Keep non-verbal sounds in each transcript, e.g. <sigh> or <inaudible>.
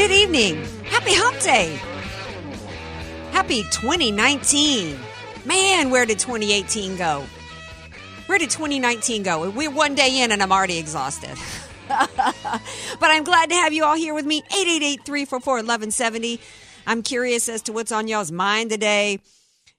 Good evening. Happy Hump Day. Happy 2019. Man, where did 2018 go? Where did 2019 go? We're one day in and I'm already exhausted. <laughs> but I'm glad to have you all here with me. 888 344 1170. I'm curious as to what's on y'all's mind today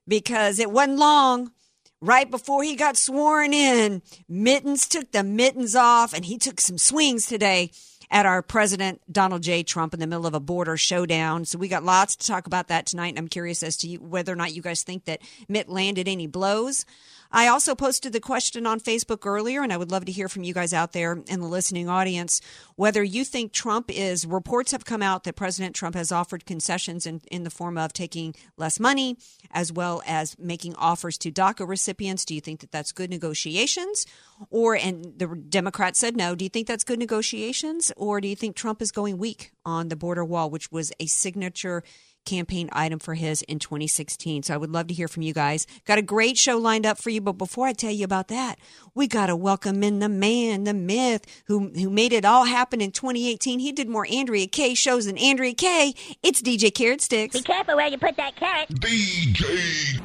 because it wasn't long. Right before he got sworn in, Mittens took the mittens off and he took some swings today at our president, Donald J. Trump, in the middle of a border showdown. So we got lots to talk about that tonight. And I'm curious as to whether or not you guys think that Mitt landed any blows. I also posted the question on Facebook earlier, and I would love to hear from you guys out there in the listening audience whether you think Trump is. Reports have come out that President Trump has offered concessions in, in the form of taking less money as well as making offers to DACA recipients. Do you think that that's good negotiations? Or, and the Democrats said no. Do you think that's good negotiations? Or do you think Trump is going weak on the border wall, which was a signature campaign item for his in 2016. So I would love to hear from you guys. Got a great show lined up for you, but before I tell you about that, we got to welcome in the man, the myth, who who made it all happen in 2018. He did more Andrea Kaye shows than Andrea Kaye. It's DJ Carrot Sticks. Be careful where you put that carrot. DJ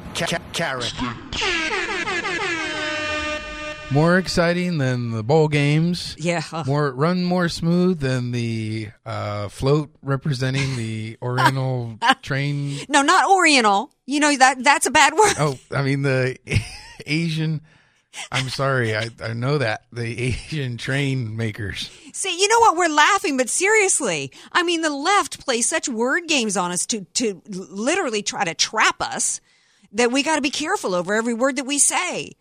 Carrot. More exciting than the bowl games. Yeah. More run more smooth than the uh, float representing the <laughs> Oriental train. No, not Oriental. You know that that's a bad word. Oh, I mean the <laughs> Asian. I'm sorry, I, I know that the Asian train makers. See, you know what? We're laughing, but seriously, I mean, the left plays such word games on us to to literally try to trap us that we got to be careful over every word that we say.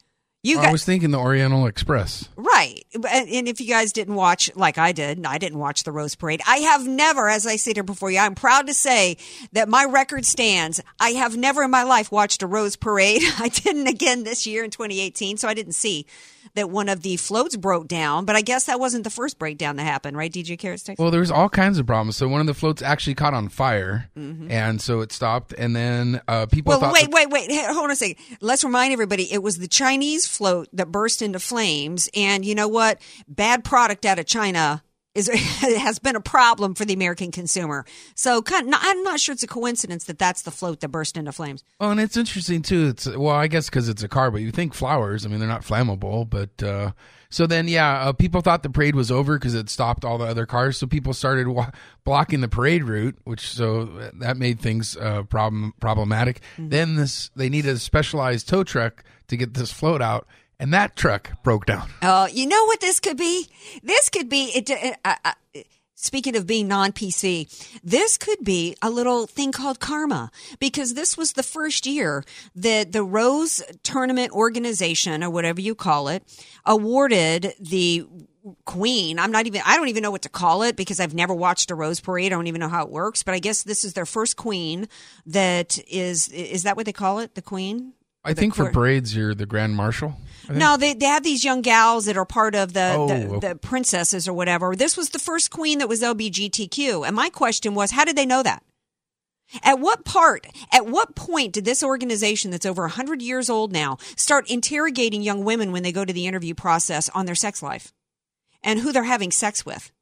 You I was thinking the Oriental Express. right, and and if you guys didn't watch, like I did, I didn't watch the Rose Parade. I have never, as I sit here before you, I'm proud to say that my record stands. I have never in my life watched a Rose Parade. <laughs> I didn't again this year in 2018, so I didn't see that one of the floats broke down. But I guess that wasn't the first breakdown that happened, right? DJ Carrot Sticks? Well, there was all kinds of problems. So one of the floats actually caught on fire, and so it stopped. And then uh, people Well, thought wait, wait, wait. Hey, hold on a second. Let's remind everybody it was the Chinese float that burst into flames. And you know what? Bad product out of China is <laughs> has been a problem for the American consumer. So kind of, I'm not sure it's a coincidence that that's the float that burst into flames. Oh, and it's interesting too. It's well, I guess because it's a car, but you think flowers. I mean, they're not flammable, but uh, so then yeah, uh, people thought the parade was over because it stopped all the other cars. So people started wa- blocking the parade route, which so that made things uh, problem problematic. Then this they needed a specialized tow truck to get this float out, and that truck broke down. Oh, you know what this could be? This could be it. Uh, uh, uh, Speaking of being non PC, this could be a little thing called karma because this was the first year that the Rose Tournament Organization, or whatever you call it, awarded the queen. I'm not even, I don't even know what to call it because I've never watched a Rose Parade. I don't even know how it works, but I guess this is their first queen that is, is that what they call it? The queen? I think for braids, you're the grand marshal. No, they they have these young gals that are part of the, Oh, the, okay. the princesses or whatever. This was the first queen that was LBGTQ, and my question was, how did they know that? At what part, at what point did this organization that's over 100 years old now start interrogating young women when they go to the interview process on their sex life and who they're having sex with?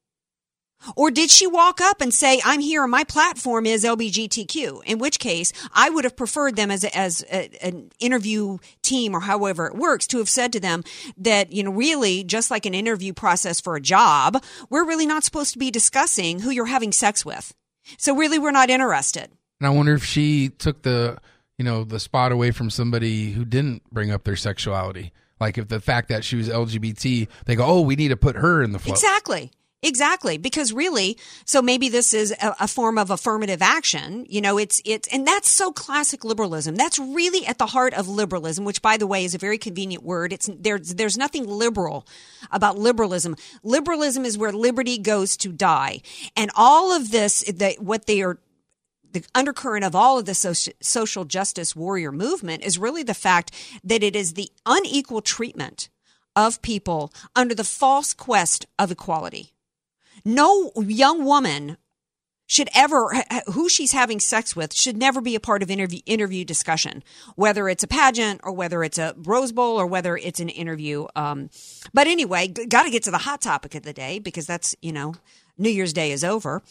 Or did she walk up and say, I'm here my platform is LBGTQ? In which case, I would have preferred them as, a, as a, an interview team or however it works to have said to them that, you know, really, just like an interview process for a job, we're really not supposed to be discussing who you're having sex with. So really, we're not interested. And I wonder if she took the, you know, the spot away from somebody who didn't bring up their sexuality. Like if the fact that she was LGBT, they go, "Oh, we need to put her in the float." Exactly. Exactly, because really, so maybe this is a, a, form of affirmative action. You know, it's it's and that's so classic liberalism. That's really at the heart of liberalism, which, by the way, is a very convenient word. It's there's there's nothing liberal about liberalism. Liberalism is where liberty goes to die, and all of this, the, what they are the undercurrent of all of the social, social justice warrior movement is really the fact that it is the unequal treatment of people under the false quest of equality no young woman should ever who she's having sex with should never be a part of interview interview discussion whether it's a pageant or whether it's a rose bowl or whether it's an interview um, but anyway got to get to the hot topic of the day because that's you know new year's day is over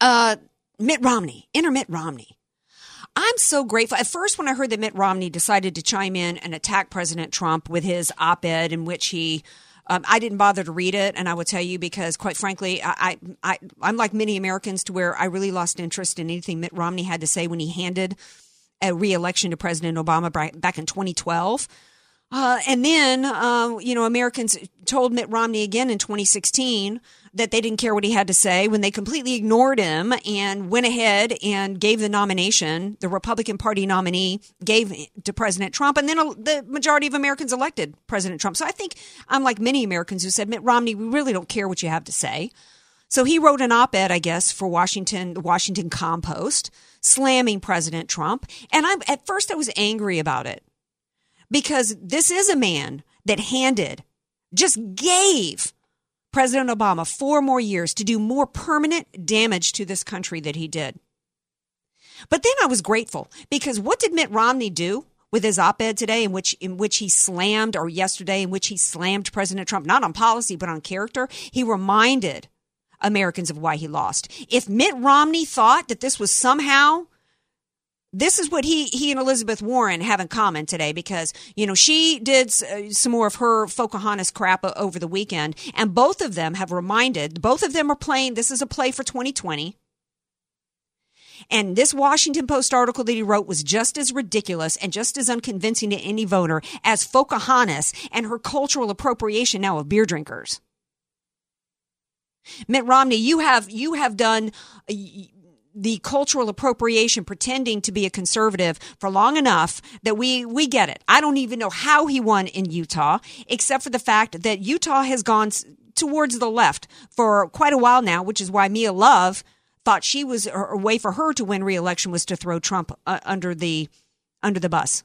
uh, mitt romney enter mitt romney I'm so grateful. At first, when I heard that Mitt Romney decided to chime in and attack President Trump with his op ed in which he um, I didn't bother to read it, and I will tell you because, quite frankly, I, I, I am like many Americans to where I really lost interest in anything Mitt Romney had to say when he handed a reelection to President Obama back in 2012. Uh, and then, uh, you know, Americans told Mitt Romney again in 2016 that they didn't care what he had to say when they completely ignored him and went ahead and gave the nomination, the Republican Party nominee gave to President Trump. And then the majority of Americans elected President Trump. So I think I'm like many Americans who said, Mitt Romney, we really don't care what you have to say. So he wrote an op-ed, I guess, for Washington, the Washington Compost, slamming President Trump. And I'm, at first I was angry about it because this is a man that handed, just gave President Obama four more years to do more permanent damage to this country that he did. But then I was grateful because what did Mitt Romney do with his op-ed today in which in which he slammed or yesterday in which he slammed President Trump not on policy but on character? He reminded Americans of why he lost. If Mitt Romney thought that this was somehow this is what he he and Elizabeth Warren have in common today because you know she did uh, some more of her Pocahontas crap over the weekend, and both of them have reminded. Both of them are playing. This is a play for 2020. And this Washington Post article that he wrote was just as ridiculous and just as unconvincing to any voter as Pocahontas and her cultural appropriation now of beer drinkers. Mitt Romney, you have you have done the cultural appropriation pretending to be a conservative for long enough that we we get it. I don't even know how he won in Utah except for the fact that Utah has gone towards the left for quite a while now, which is why Mia Love thought she was a way for her to win re-election was to throw Trump uh, under the under the bus.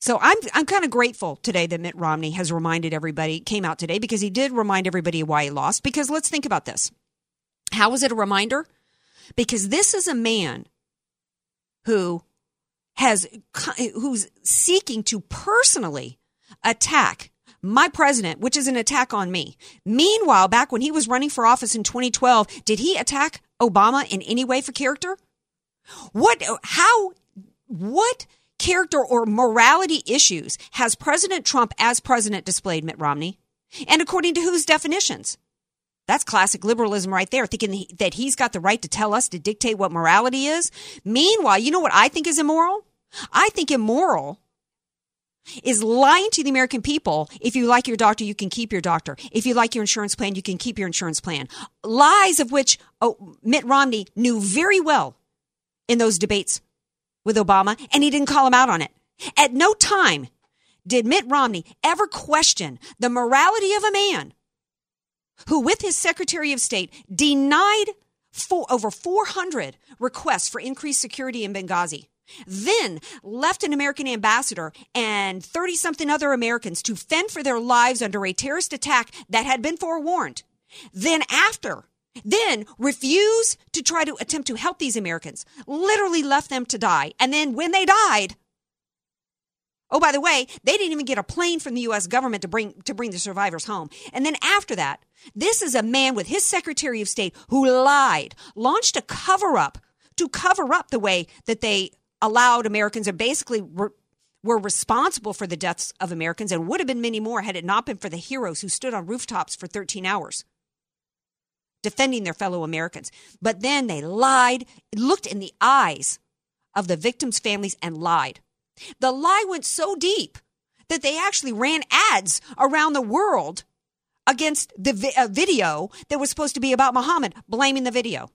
So I'm I'm kind of grateful today that Mitt Romney has reminded everybody came out today because he did remind everybody why he lost because let's think about this. How is it a reminder? Because this is a man who has who's seeking to personally attack my president, which is an attack on me. Meanwhile, back when he was running for office in 2012, did he attack Obama in any way for character? What how what character or morality issues has President Trump as president displayed, Mitt Romney? And according to whose definitions? That's classic liberalism right there, thinking that he's got the right to tell us to dictate what morality is. Meanwhile, you know what I think is immoral? I think immoral is lying to the American people. If you like your doctor, you can keep your doctor. If you like your insurance plan, you can keep your insurance plan. Lies of which oh, Mitt Romney knew very well in those debates with Obama, and he didn't call him out on it. At no time did Mitt Romney ever question the morality of a man who, with his Secretary of State, denied for over 400 requests for increased security in Benghazi. Then left an American ambassador and 30 something other Americans to fend for their lives under a terrorist attack that had been forewarned. Then after, then refused to try to attempt to help these Americans, literally left them to die. And then when they died, Oh, by the way, they didn't even get a plane from the U.S. government to bring to bring the survivors home. And then after that, this is a man with his Secretary of State who lied, launched a cover up to cover up the way that they allowed Americans or basically were, were responsible for the deaths of Americans and would have been many more had it not been for the heroes who stood on rooftops for 13 hours defending their fellow Americans. But then they lied, looked in the eyes of the victims' families and lied. The lie went so deep that they actually ran ads around the world against the vi- video that was supposed to be about Muhammad, blaming the video.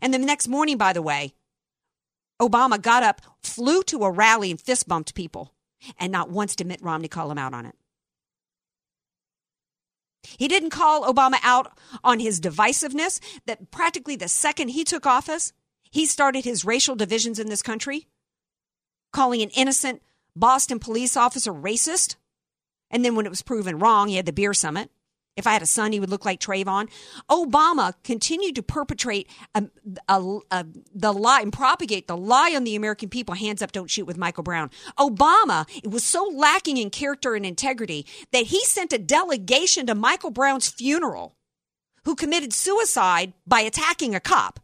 And the next morning, by the way, Obama got up, flew to a rally, and fist bumped people. And not once did Mitt Romney call him out on it. He didn't call Obama out on his divisiveness, that practically the second he took office, he started his racial divisions in this country, calling an innocent Boston police officer racist. And then when it was proven wrong, he had the beer summit. If I had a son, he would look like Trayvon. Obama continued to perpetrate a, a, a, the lie and propagate the lie on the American people hands up, don't shoot with Michael Brown. Obama it was so lacking in character and integrity that he sent a delegation to Michael Brown's funeral who committed suicide by attacking a cop.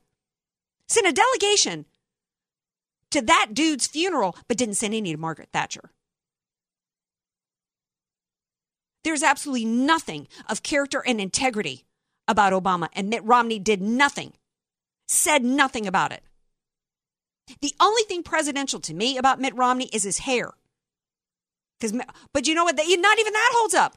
Sent a delegation to that dude's funeral, but didn't send any to Margaret Thatcher. There's absolutely nothing of character and integrity about Obama, and Mitt Romney did nothing, said nothing about it. The only thing presidential to me about Mitt Romney is his hair. Because, but you know what? Not even that holds up.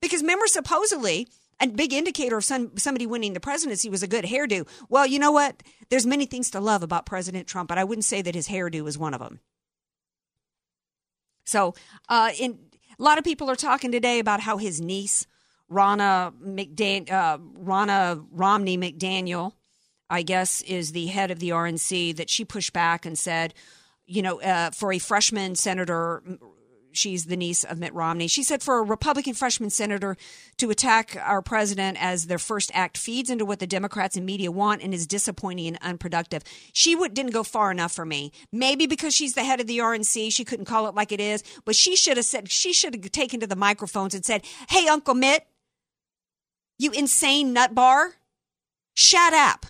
Because remember, supposedly, a big indicator of some, somebody winning the presidency was a good hairdo. Well, you know what? There's many things to love about President Trump, but I wouldn't say that his hairdo was one of them. So, uh, in a lot of people are talking today about how his niece, Ronna, McDan- uh, Ronna Romney McDaniel, I guess, is the head of the RNC, that she pushed back and said, you know, uh, for a freshman senator, she's the niece of Mitt Romney. She said for a Republican freshman senator to attack our president as their first act feeds into what the Democrats and media want and is disappointing and unproductive. She would, didn't go far enough for me. Maybe because she's the head of the RNC, she couldn't call it like it is, but she should have said, she should have taken to the microphones and said, Hey, Uncle Mitt, you insane nut bar, shut up.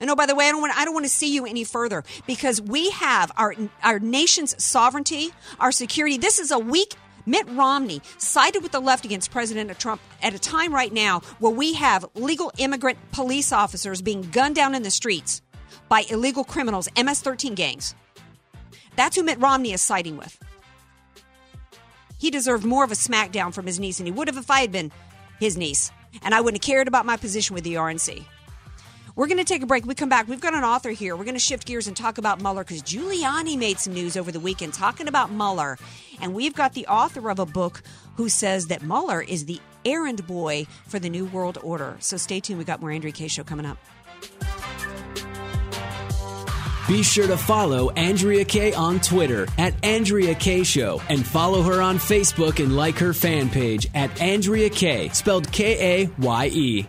And oh, by the way, I don't want I don't want to see you any further because we have our our nation's sovereignty, our security. This is a weak Mitt Romney sided with the left against President Trump at a time right now where we have legal immigrant police officers being gunned down in the streets by illegal criminals, MS 13 gangs. That's who Mitt Romney is siding with. He deserved more of a smackdown from his niece than he would have if I had been his niece. And I wouldn't have cared about my position with the RNC. We're going to take a break. We come back. We've got an author here. We're going to shift gears and talk about Mueller because Giuliani made some news over the weekend talking about Mueller. And we've got the author of a book who says that Mueller is the errand boy for the New World Order. So stay tuned. We got more Andrea Kaye Show coming up. Be sure to follow Andrea Kaye on Twitter at Andrea Kaye Show and follow her on Facebook and like her fan page at Andrea Kaye, spelled K A Y E.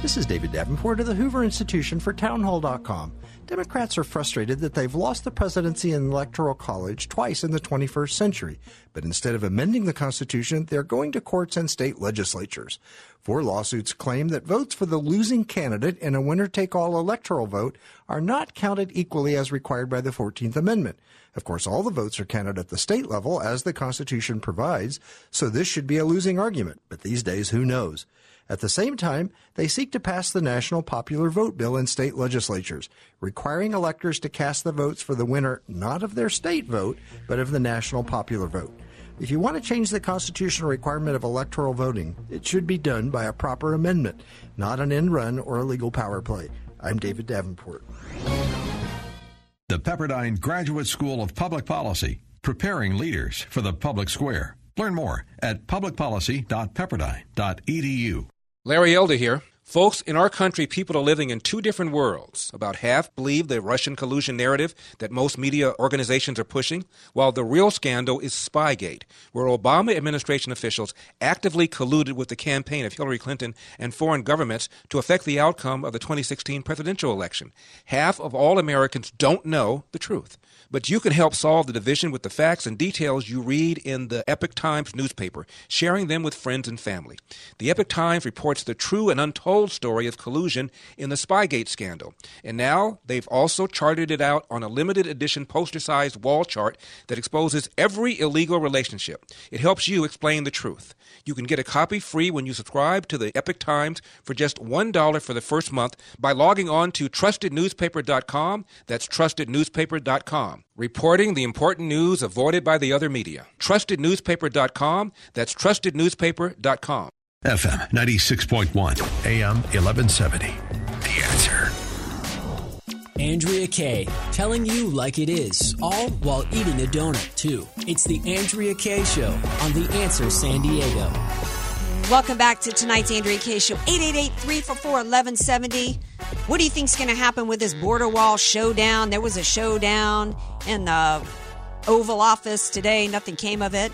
This is David Davenport of the Hoover Institution for Townhall.com. Democrats are frustrated that they've lost the presidency and electoral college twice in the 21st century, but instead of amending the Constitution, they're going to courts and state legislatures. Four lawsuits claim that votes for the losing candidate in a winner take all electoral vote are not counted equally as required by the 14th Amendment. Of course, all the votes are counted at the state level as the Constitution provides, so this should be a losing argument, but these days, who knows? At the same time, they seek to pass the National Popular Vote Bill in state legislatures, requiring electors to cast the votes for the winner not of their state vote, but of the national popular vote. If you want to change the constitutional requirement of electoral voting, it should be done by a proper amendment, not an end run or a legal power play. I'm David Davenport. The Pepperdine Graduate School of Public Policy, preparing leaders for the public square. Learn more at publicpolicy.pepperdine.edu. Larry Elder here. Folks, in our country, people are living in two different worlds. About half believe the Russian collusion narrative that most media organizations are pushing, while the real scandal is Spygate, where Obama administration officials actively colluded with the campaign of Hillary Clinton and foreign governments to affect the outcome of the 2016 presidential election. Half of all Americans don't know the truth. But you can help solve the division with the facts and details you read in the Epoch Times newspaper, sharing them with friends and family. The Epoch Times reports the true and untold story of collusion in the Spygate scandal. And now they've also charted it out on a limited edition poster sized wall chart that exposes every illegal relationship. It helps you explain the truth. You can get a copy free when you subscribe to the Epoch Times for just $1 for the first month by logging on to trustednewspaper.com. That's trustednewspaper.com reporting the important news avoided by the other media. TrustedNewspaper.com. That's TrustedNewspaper.com. FM 96.1, AM 1170. The answer. Andrea Kaye, telling you like it is, all while eating a donut, too. It's the Andrea Kaye Show on The Answer San Diego. Welcome back to tonight's Andrea Kaye Show. 888-344-1170. What do you think's going to happen with this border wall showdown? There was a showdown in the Oval Office today. Nothing came of it.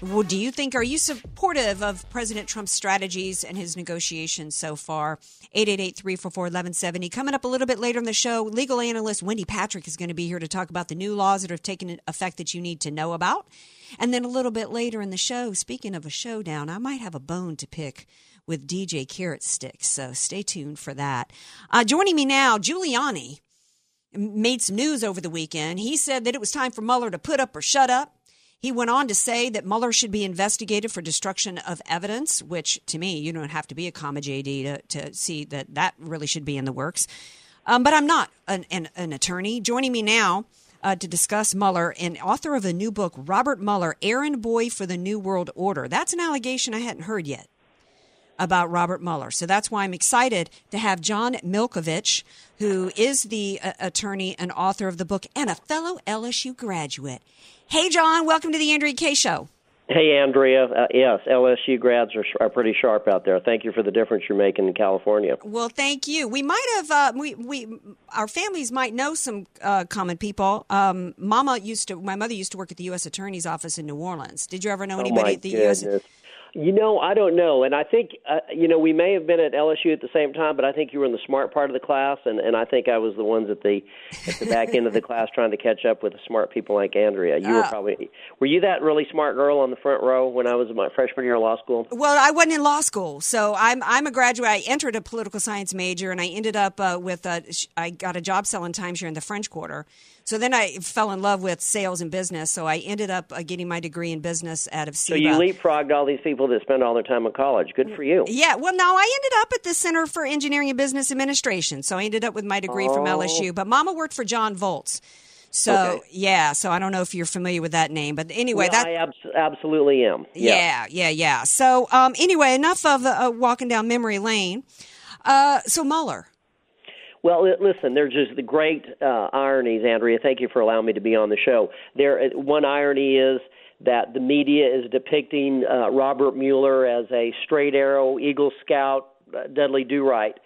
Well, do you think, are you supportive of President Trump's strategies and his negotiations so far? 888-344-1170. Coming up a little bit later in the show, legal analyst Wendy Patrick is going to be here to talk about the new laws that have taken effect that you need to know about. And then a little bit later in the show, speaking of a showdown, I might have a bone to pick with DJ Carrot Sticks. So stay tuned for that. Uh, joining me now, Giuliani made some news over the weekend. He said that it was time for Mueller to put up or shut up. He went on to say that Mueller should be investigated for destruction of evidence, which to me, you don't have to be a comma JD to, to see that that really should be in the works. Um, but I'm not an, an, an attorney. Joining me now uh, to discuss Mueller and author of a new book, Robert Mueller, Errand Boy for the New World Order. That's an allegation I hadn't heard yet about Robert Mueller. So that's why I'm excited to have John Milkovich, who is the uh, attorney and author of the book and a fellow LSU graduate. Hey, John, welcome to the Andrea Kaye Show. Hey, Andrea. Uh, yes, LSU grads are, are pretty sharp out there. Thank you for the difference you're making in California. Well, thank you. We might have uh, we we our families might know some uh, common people. Um, Mama used to. My mother used to work at the U.S. Attorney's Office in New Orleans. Did you ever know Oh, anybody my at the U.S. You know, I don't know, and I think uh, you know we may have been at LSU at the same time, but I think you were in the smart part of the class, and, and I think I was the ones at the at the back end of the class trying to catch up with the smart people like Andrea. You were Uh, probably were you that really smart girl on the front row when I was in my freshman year of law school? Well, I wasn't in law school, so I'm I'm a graduate. I entered a political science major, and I ended up uh, with a, I got a job selling timeshare in the French Quarter. So then I fell in love with sales and business. So I ended up uh, getting my degree in business out of So you leapfrogged all these people that spend all their time in college. Good for you. Yeah, well, no, I ended up at the Center for Engineering and Business Administration. So I ended up with my degree from Oh. LSU. But Mama worked for John Volz. So, Okay. yeah, so I don't know if you're familiar with that name. But anyway, Well, that. I abs- absolutely am. Yeah, yeah, yeah. So, um, anyway, enough of uh, walking down memory lane. Uh, so Mueller. Well, listen, there's just the great uh, ironies, Andrea. Thank you for allowing me to be on the show. There, uh, one irony is that the media is depicting uh, Robert Mueller as a straight arrow, Eagle Scout, uh, Dudley Do Right.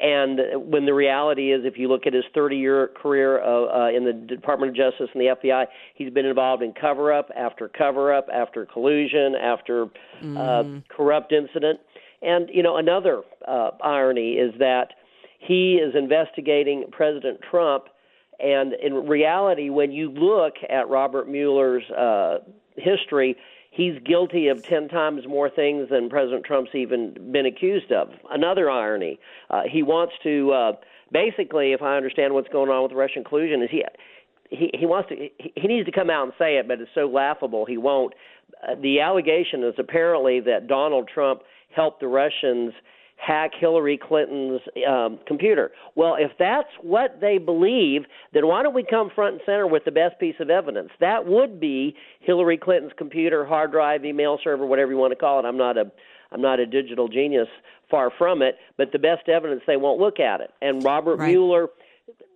And when the reality is, if you look at his 30 year career uh, uh, in the Department of Justice and the FBI, he's been involved in cover up after cover up, after collusion, after uh, corrupt incident. And, you know, another uh, irony is that he is investigating President Trump. And in reality, when you look at Robert Mueller's uh, history, he's guilty of 10 times more things than President Trump's even been accused of. Another irony. Uh, he wants to, uh, basically, if I understand what's going on with Russian collusion, is he. He, he wants to. He, needs to come out and say it, but it's so laughable he won't. Uh, the allegation is apparently that Donald Trump helped the Russians hack Hillary Clinton's um, computer. Well, if that's what they believe, then why don't we come front and center with the best piece of evidence? That would be Hillary Clinton's computer, hard drive, email server, whatever you want to call it. I'm not a I'm not a digital genius, far from it, but the best evidence they won't look at it. And Robert Right. Mueller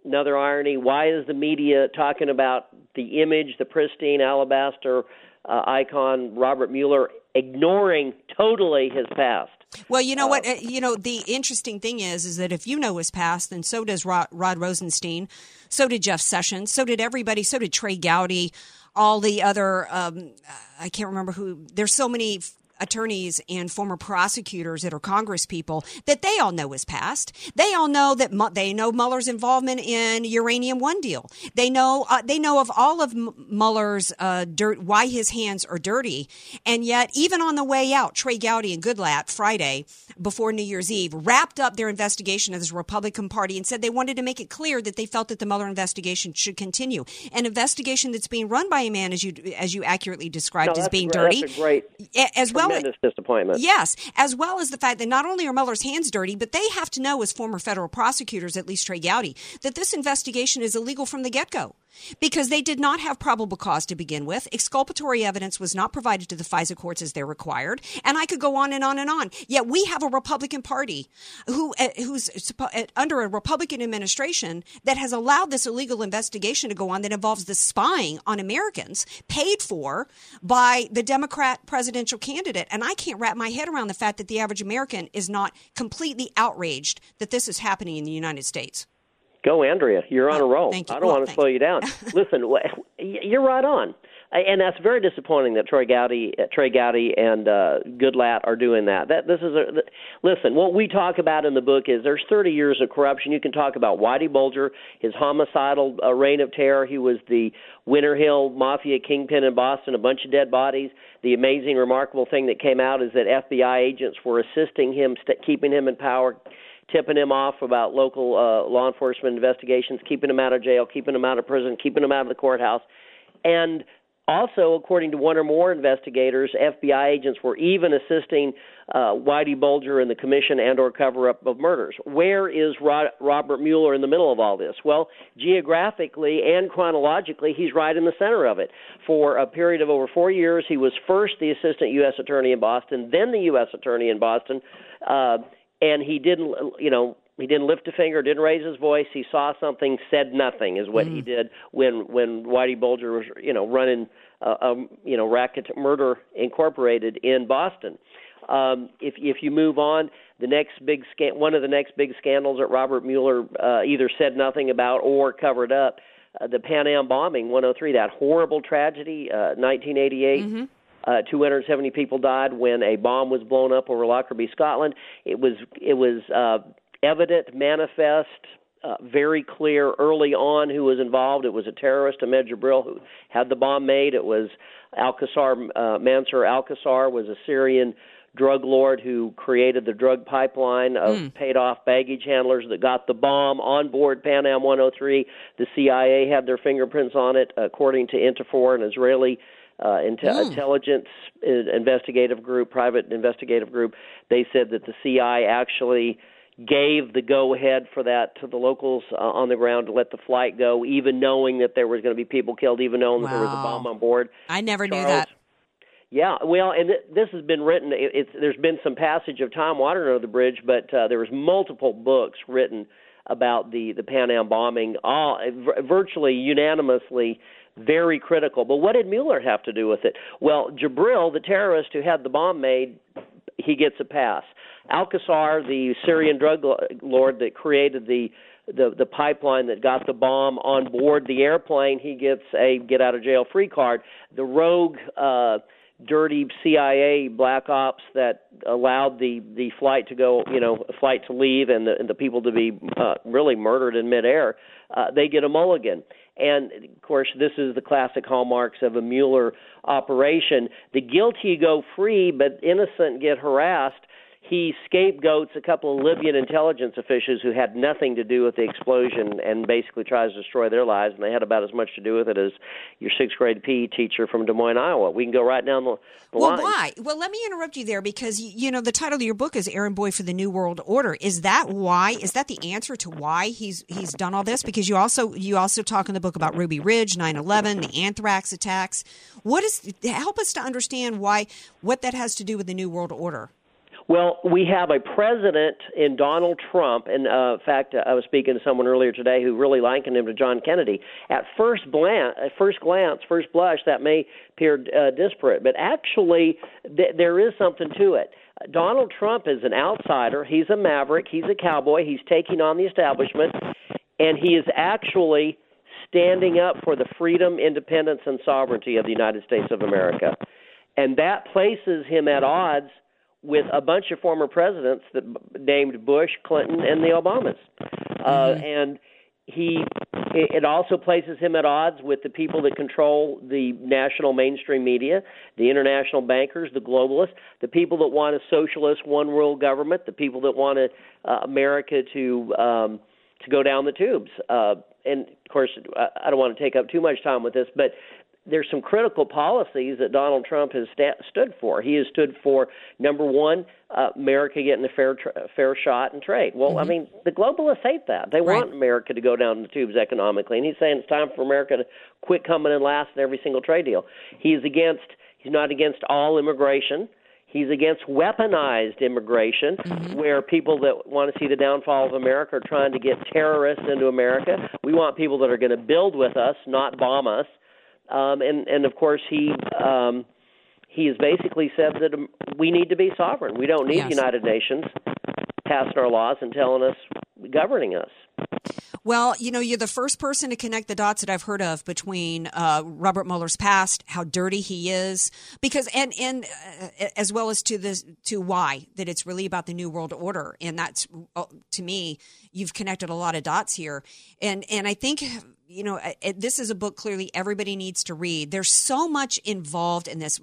another irony. Why is the media talking about the image, the pristine alabaster uh, icon Robert Mueller, ignoring totally his past? Well, you know uh, what? Uh, you know the interesting thing is, is that if you know his past, then so does Rod, Rod Rosenstein, so did Jeff Sessions, so did everybody, so did Trey Gowdy, all the other. Um, I can't remember who. There's so many attorneys and former prosecutors that are Congress people that they all know is past. They all know that they know Mueller's involvement in uranium one deal. They know uh, they know of all of Mueller's uh, dirt, why his hands are dirty, and yet even on the way out, Trey Gowdy and Goodlatte Friday before New Year's Eve wrapped up their investigation of the Republican Party and said they wanted to make it clear that they felt that the Mueller investigation should continue. An investigation that's being run by a man, as you as you accurately described, no, as being great, dirty, as well tremendous disappointment. Yes, as well as the fact that not only are Mueller's hands dirty, but they have to know, as former federal prosecutors, at least Trey Gowdy, that this investigation is illegal from the get go because they did not have probable cause to begin with. Exculpatory evidence was not provided to the FISA courts as they're required, and I could go on and on and on. Yet we have a Republican Party who uh, who's uh, under a Republican administration that has allowed this illegal investigation to go on that involves the spying on Americans paid for by the Democrat presidential candidate. And I can't wrap my head around the fact that the average American is not completely outraged that this is happening in the United States. Go, Andrea. You're on a roll. Thank you. I don't well, want to slow you down. <laughs> Listen, you're right on, and that's very disappointing that Troy Gowdy, uh, Trey Gowdy, and uh, Goodlatte are doing that. That this is a listen. What we talk about in the book is there's 30 years of corruption. You can talk about Whitey Bulger, his homicidal uh, reign of terror. He was the Winter Hill Mafia kingpin in Boston. A bunch of dead bodies. The amazing, remarkable thing that came out is that FBI agents were assisting him, st- keeping him in power tipping him off about local uh, law enforcement investigations, keeping him out of jail, keeping him out of prison, keeping him out of the courthouse. And also, according to one or more investigators, FBI agents were even assisting uh, Whitey Bulger in the commission and/or cover-up of murders. Where is Rod- Robert Mueller in the middle of all this? Well, geographically and chronologically, he's right in the center of it. For a period of over four years, he was first the assistant U.S. attorney in Boston, then the U.S. attorney in Boston. Uh, and he didn't you know he didn't lift a finger, didn't raise his voice. He saw something, said nothing, is what mm. he did when when Whitey Bulger was, you know, running, uh, um, you know, Racket Murder Incorporated in Boston. Um, if if you move on, the next big scan, one of the next big scandals that Robert Mueller uh, either said nothing about or covered up, uh, the Pan Am bombing, 103, that horrible tragedy, uh, 1988. Mm-hmm. Uh, 270 people died when a bomb was blown up over Lockerbie, Scotland. It was it was uh, evident, manifest, uh, very clear early on who was involved. It was a terrorist, Ahmed Jibril, who had the bomb made. It was al-Kassar uh, Mansour al-Kassar was a Syrian drug lord who created the drug pipeline of mm. paid off baggage handlers that got the bomb on board Pan Am 103. The CIA had their fingerprints on it, according to Interfor, an Israeli uh, inte- intelligence investigative group, private investigative group, they said that the CI actually gave the go ahead for that to the locals uh, on the ground to let the flight go, even knowing that there was going to be people killed, even knowing wow. that there was a bomb on board. I never Charles, knew that. Yeah, well, and th- this has been written. It, it's there's been some passage of time water under the bridge, but uh, there was multiple books written about the the Pan Am bombing, all virtually unanimously very critical. But what did Mueller have to do with it? Well, Jibril, the terrorist who had the bomb made, he gets a pass. al-Kassar, the Syrian drug lord that created the the the pipeline that got the bomb on board the airplane, he gets a get out of jail free card. The rogue uh dirty CIA black ops that allowed the the flight to go, you know, flight to leave and the and the people to be uh, really murdered in midair, uh, they get a mulligan. And of course, this is the classic hallmarks of a Mueller operation. The guilty go free, but innocent get harassed he scapegoats a couple of Libyan intelligence officials who had nothing to do with the explosion and basically tries to destroy their lives, and they had about as much to do with it as your sixth grade PE teacher from Des Moines, Iowa. We can go right down the, the well, line. Well, why? Well, let me interrupt you there because you know the title of your book is Errand Boy for the New World Order. Is that why? Is that the answer to why he's he's done all this? Because you also you also talk in the book about Ruby Ridge, 9/11, the anthrax attacks. What is help us to understand why what that has to do with the New World Order? Well, we have a president in Donald Trump, and uh, in fact, I was speaking to someone earlier today who really likened him to John Kennedy. At first glance, at first glance, first blush, that may appear uh, disparate, but actually, th- there is something to it. Donald Trump is an outsider. He's a maverick. He's a cowboy. He's taking on the establishment, and he is actually standing up for the freedom, independence, and sovereignty of the United States of America. And that places him at odds with a bunch of former presidents that named Bush, Clinton, and the Obamas. Uh, mm-hmm. and he it also places him at odds with the people that control the national mainstream media, the international bankers, the globalists, the people that want a socialist one world government, the people that want a, uh, America to um, to go down the tubes. Uh, and of course, I don't want to take up too much time with this, but there's some critical policies that Donald Trump has sta- stood for. He has stood for number one, uh, America getting a fair tra- fair shot in trade. Well, mm-hmm. I mean, the globalists hate that. They right. want America to go down the tubes economically, and he's saying it's time for America to quit coming in last in every single trade deal. He's against. He's not against all immigration. He's against weaponized immigration, mm-hmm. where people that want to see the downfall of America are trying to get terrorists into America. We want people that are going to build with us, not bomb us um, and and of course he um, he has basically said that um, we need to be sovereign. We don't need yes. United Nations passing our laws and telling us governing us. Well, you know, you're the first person to connect the dots that I've heard of between uh, Robert Mueller's past, how dirty he is, because and and uh, as well as to this to why that it's really about the new world order, and that's uh, to me, you've connected a lot of dots here, and and I think you know, this is a book clearly everybody needs to read. There's so much involved in this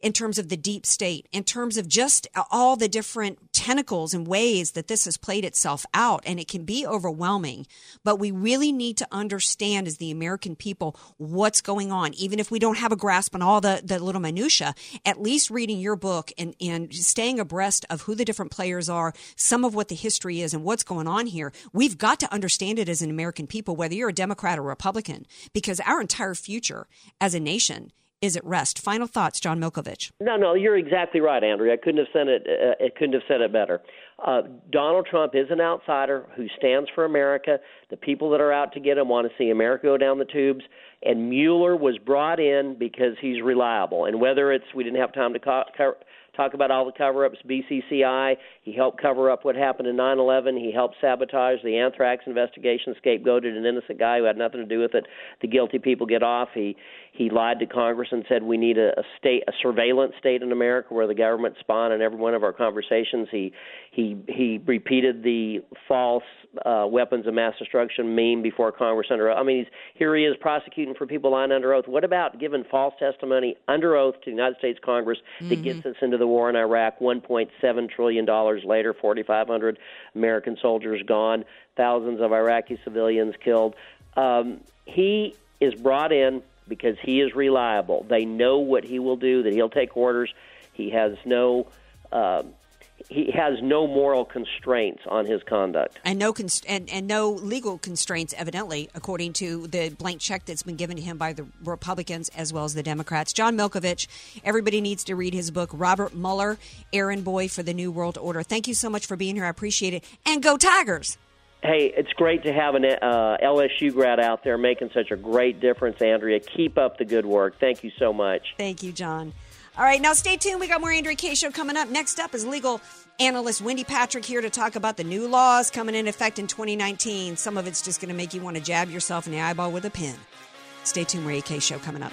in terms of the deep state, in terms of just all the different tentacles and ways that this has played itself out. And it can be overwhelming, but we really need to understand as the American people what's going on. Even if we don't have a grasp on all the, the little minutia, at least reading your book and, and staying abreast of who the different players are, some of what the history is and what's going on here. We've got to understand it as an American people, whether you're a Democrat or Republican, because our entire future as a nation is at rest. Final thoughts, John Milkovich. No, no, you're exactly right, Andrea. I couldn't have said it. Uh, it couldn't have said it better. Uh, Donald Trump is an outsider who stands for America. The people that are out to get him want to see America go down the tubes. And Mueller was brought in because he's reliable. And whether it's we didn't have time to co- co- talk about all the cover ups, BCCI. He helped cover up what happened in 9 11. He helped sabotage the anthrax investigation, scapegoated an innocent guy who had nothing to do with it. The guilty people get off. He he lied to Congress and said we need a, a state, a surveillance state in America where the government spy on every one of our conversations. He he he repeated the false uh, weapons of mass destruction meme before Congress under oath. I mean, he's, here he is prosecuting for people lying under oath. What about giving false testimony under oath to the United States Congress mm-hmm. that gets us into the war in Iraq? 1.7 trillion dollars later, 4,500 American soldiers gone, thousands of Iraqi civilians killed. Um, he is brought in because he is reliable. They know what he will do, that he'll take orders. He has no uh, he has no moral constraints on his conduct, and no const- and, and no legal constraints, evidently, according to the blank check that's been given to him by the Republicans as well as the Democrats. John Milkovich, everybody needs to read his book, Robert Mueller, Errand Boy for the New World Order. Thank you so much for being here. I appreciate it, and go Tigers! Hey, it's great to have an uh, LSU grad out there making such a great difference, Andrea. Keep up the good work. Thank you so much. Thank you, John. All right, now stay tuned. We got more Andrea Kaye Show coming up. Next up is legal analyst Wendy Patrick here to talk about the new laws coming in effect in 2019. Some of it's just going to make you want to jab yourself in the eyeball with a pin. Stay tuned. Ray Kaye Show coming up.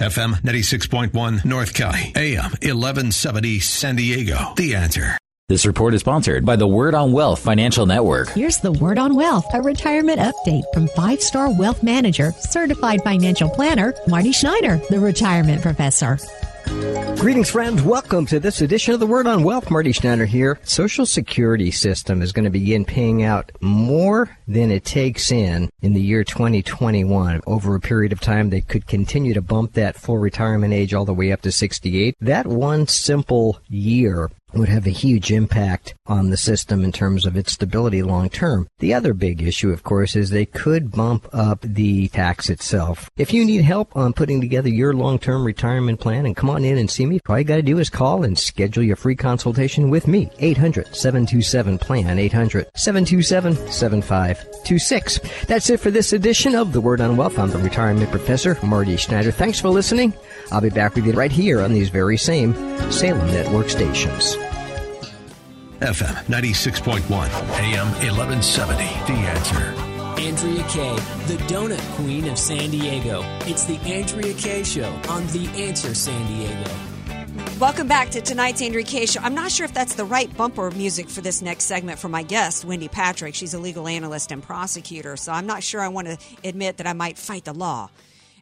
FM 96.1 North County, AM 1170 San Diego. The answer. This report is sponsored by the Word on Wealth Financial Network. Here's the Word on Wealth, a retirement update from five star wealth manager, certified financial planner, Marty Schneider, the retirement professor. Greetings, friends. Welcome to this edition of the Word on Wealth. Marty Schneider here. Social Security system is going to begin paying out more than it takes in in the year 2021. Over a period of time, they could continue to bump that full retirement age all the way up to 68. That one simple year would have a huge impact on the system in terms of its stability long term. The other big issue, of course, is they could bump up the tax itself. If you need help on putting together your long term retirement plan and come on in and see me, all you got to do is call and schedule your free consultation with me. 800 727 PLAN, 800 727 7526. That's it for this edition of The Word on Wealth. I'm the retirement professor, Marty Schneider. Thanks for listening. I'll be back with you right here on these very same Salem Network stations. FM 96.1, AM 1170. The answer. Andrea Kaye, the donut queen of San Diego. It's the Andrea Kaye Show on The Answer San Diego. Welcome back to tonight's Andrea Kaye Show. I'm not sure if that's the right bumper music for this next segment for my guest, Wendy Patrick. She's a legal analyst and prosecutor, so I'm not sure I want to admit that I might fight the law.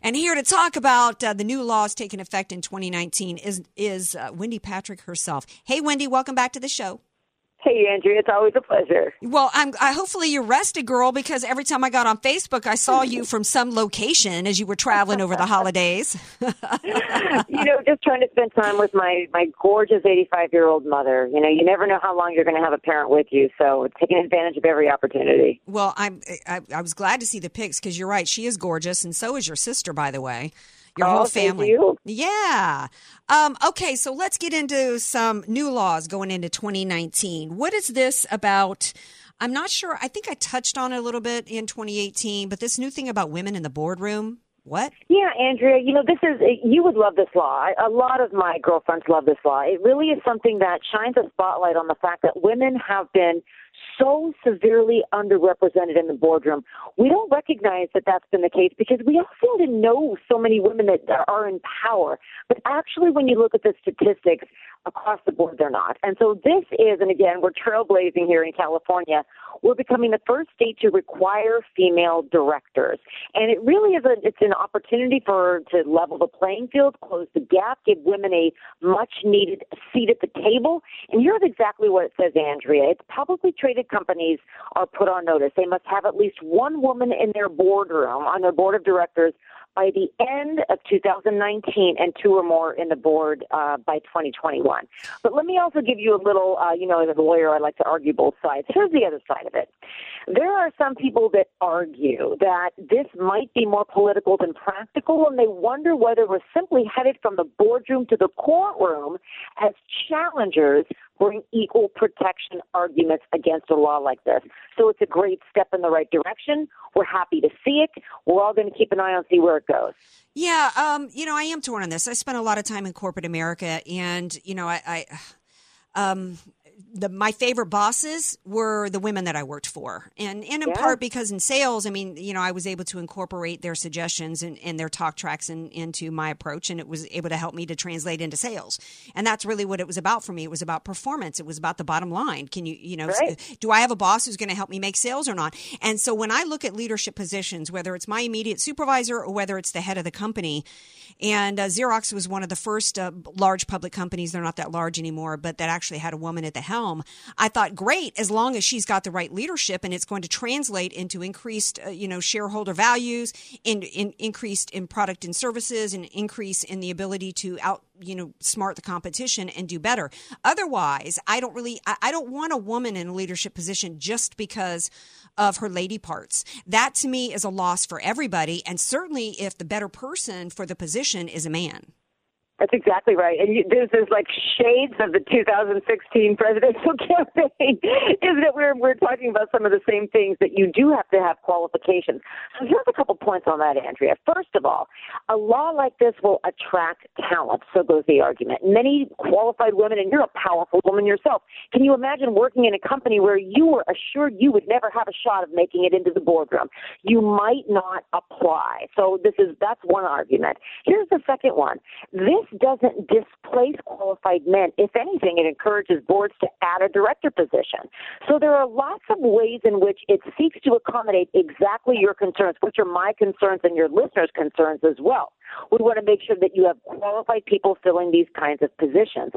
And here to talk about uh, the new laws taking effect in 2019 is is uh, Wendy Patrick herself. Hey, Wendy, welcome back to the show. Hey, Andrea, it's always a pleasure. Well, I'm I, hopefully you're rested, girl, because every time I got on Facebook, I saw you from some location as you were traveling over the holidays. <laughs> <laughs> you know, just trying to spend time with my my gorgeous 85 year old mother. You know, you never know how long you're going to have a parent with you, so taking advantage of every opportunity. Well, I'm I, I was glad to see the pics because you're right, she is gorgeous, and so is your sister, by the way your oh, whole family. Yeah. Um, okay, so let's get into some new laws going into 2019. What is this about? I'm not sure. I think I touched on it a little bit in 2018, but this new thing about women in the boardroom. What? Yeah, Andrea, you know, this is, you would love this law. A lot of my girlfriends love this law. It really is something that shines a spotlight on the fact that women have been so severely underrepresented in the boardroom. We don't recognize that that's been the case because we all seem to know so many women that are in power. But actually, when you look at the statistics across the board, they're not. And so this is, and again, we're trailblazing here in California. We're becoming the first state to require female directors, and it really is a it's an opportunity for to level the playing field, close the gap, give women a much needed seat at the table. And here's exactly what it says, Andrea. It's publicly traded companies are put on notice. They must have at least one woman in their boardroom, on their board of directors, by the end of 2019 and two or more in the board uh, by 2021. But let me also give you a little, uh, you know, as a lawyer, I like to argue both sides. Here's the other side of it. There are some people that argue that this might be more political than practical, and they wonder whether we're simply headed from the boardroom to the courtroom as challengers bring equal protection arguments against a law like this. So it's a great step in the right direction. We're happy to see it. We're all going to keep an eye on see where it goes. Yeah, um, you know, I am torn on this. I spent a lot of time in corporate America, and you know, I, I um, the my favorite bosses were the women that I worked for, and and in yeah. part because in sales, I mean, you know, I was able to incorporate their suggestions and, and their talk tracks in, into my approach, and it was able to help me to translate into sales, and that's really what it was about for me. It was about performance. It was about the bottom line. Can you, you know, right. do I have a boss who's going to help me make sales or not? And so when I look at leadership positions, whether it's my immediate supervisor or whether it's the head of the company, and uh, Xerox was one of the first uh, large public companies. They're not that large anymore, but that actually had a woman at the helm. I thought, great, as long as she's got the right leadership and it's going to translate into increased, uh, you know, shareholder values, in, in increased in product and services, and increase in the ability to out you know smart the competition and do better otherwise i don't really I, I, don't want a woman in a leadership position just because of her lady parts. That to me is a loss for everybody and certainly if the better person for the position is a man that's exactly right. And you, this is like shades of the 2016 presidential <laughs> campaign, isn't it? We're, we're talking about some of the same things that you do have to have qualifications. So here's a couple points on that, Andrea. First of all, a law like this will attract talent. So goes the argument. Many qualified women, and you're a powerful woman yourself. Can you imagine working in a company where you were assured you would never have a shot of making it into the boardroom? You might not apply. So this is, that's one argument. Here's the second one. This doesn't displace qualified men. If anything, it encourages boards to add a director position. So there are lots of ways in which it seeks to accommodate exactly your concerns, which are my concerns and your listeners' concerns as well. We want to make sure that you have qualified people filling these kinds of positions.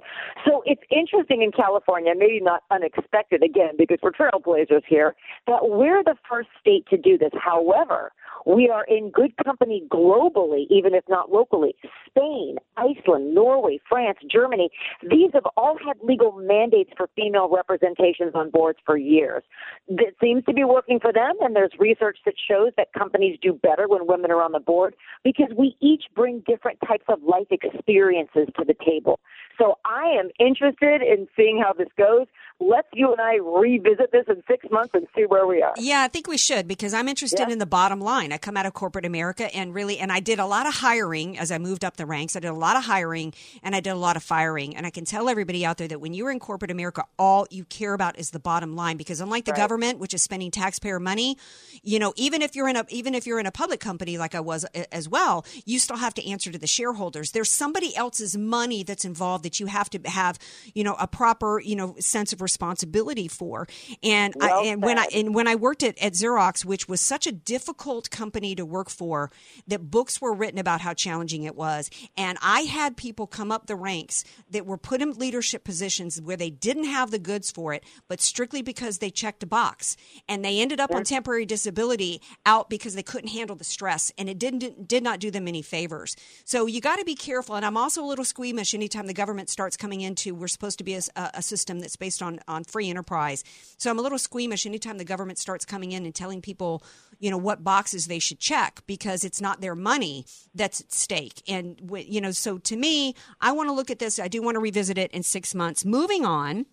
So it's interesting in California, maybe not unexpected again, because we're trailblazers here, that we're the first state to do this. However, we are in good company globally, even if not locally. Spain, Iceland, Norway, France, Germany, these have all had legal mandates for female representations on boards for years. It seems to be working for them, and there's research that shows that companies do better when women are on the board because we each bring different types of life experiences to the table. So I am interested in seeing how this goes. Let's you and I revisit this in six months and see where we are. Yeah, I think we should because I'm interested yeah. in the bottom line. I come out of corporate America and really, and I did a lot of hiring as I moved up the ranks. I did a lot of hiring and I did a lot of firing. And I can tell everybody out there that when you're in corporate America, all you care about is the bottom line because unlike the right. government, which is spending taxpayer money, you know, even if you're in a even if you're in a public company like I was as well, you still have to answer to the shareholders. There's somebody else's money that's involved that you have to have, you know, a proper, you know, sense of responsibility for. And well I, and when I and when I worked at, at Xerox, which was such a difficult company to work for, that books were written about how challenging it was. And I had people come up the ranks that were put in leadership positions where they didn't have the goods for it, but strictly because they checked a box. And they ended up on temporary disability out because they couldn't handle the stress and it didn't did not do them any favors. So you got to be careful. And I'm also a little squeamish anytime the government starts coming into. We're supposed to be a, a system that's based on on free enterprise. So I'm a little squeamish anytime the government starts coming in and telling people, you know, what boxes they should check because it's not their money that's at stake. And you know, so to me, I want to look at this. I do want to revisit it in six months. Moving on,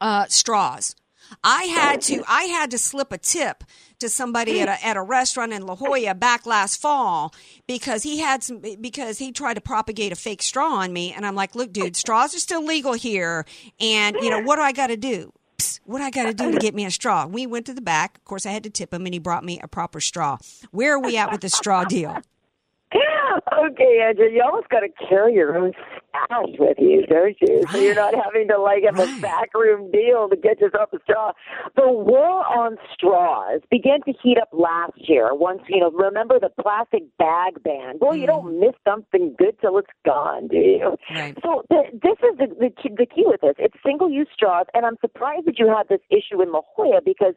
uh, straws. I had to I had to slip a tip to somebody at a at a restaurant in La Jolla back last fall because he had some because he tried to propagate a fake straw on me and I'm like, "Look, dude, straws are still legal here and you know, what do I got to do?" What I got to do to get me a straw? We went to the back. Of course, I had to tip him, and he brought me a proper straw. Where are we at with the straw deal? <laughs> okay, Andrea, you almost got to carry your own with you, don't you? Right. So you're not having to like have right. a backroom deal to get yourself a straw. The war on straws began to heat up last year. Once you know, remember the plastic bag ban? Well, mm. you don't miss something good till it's gone, do you? Right. So the, this is the, the the key with this. It's single-use straws, and I'm surprised that you had this issue in La Jolla because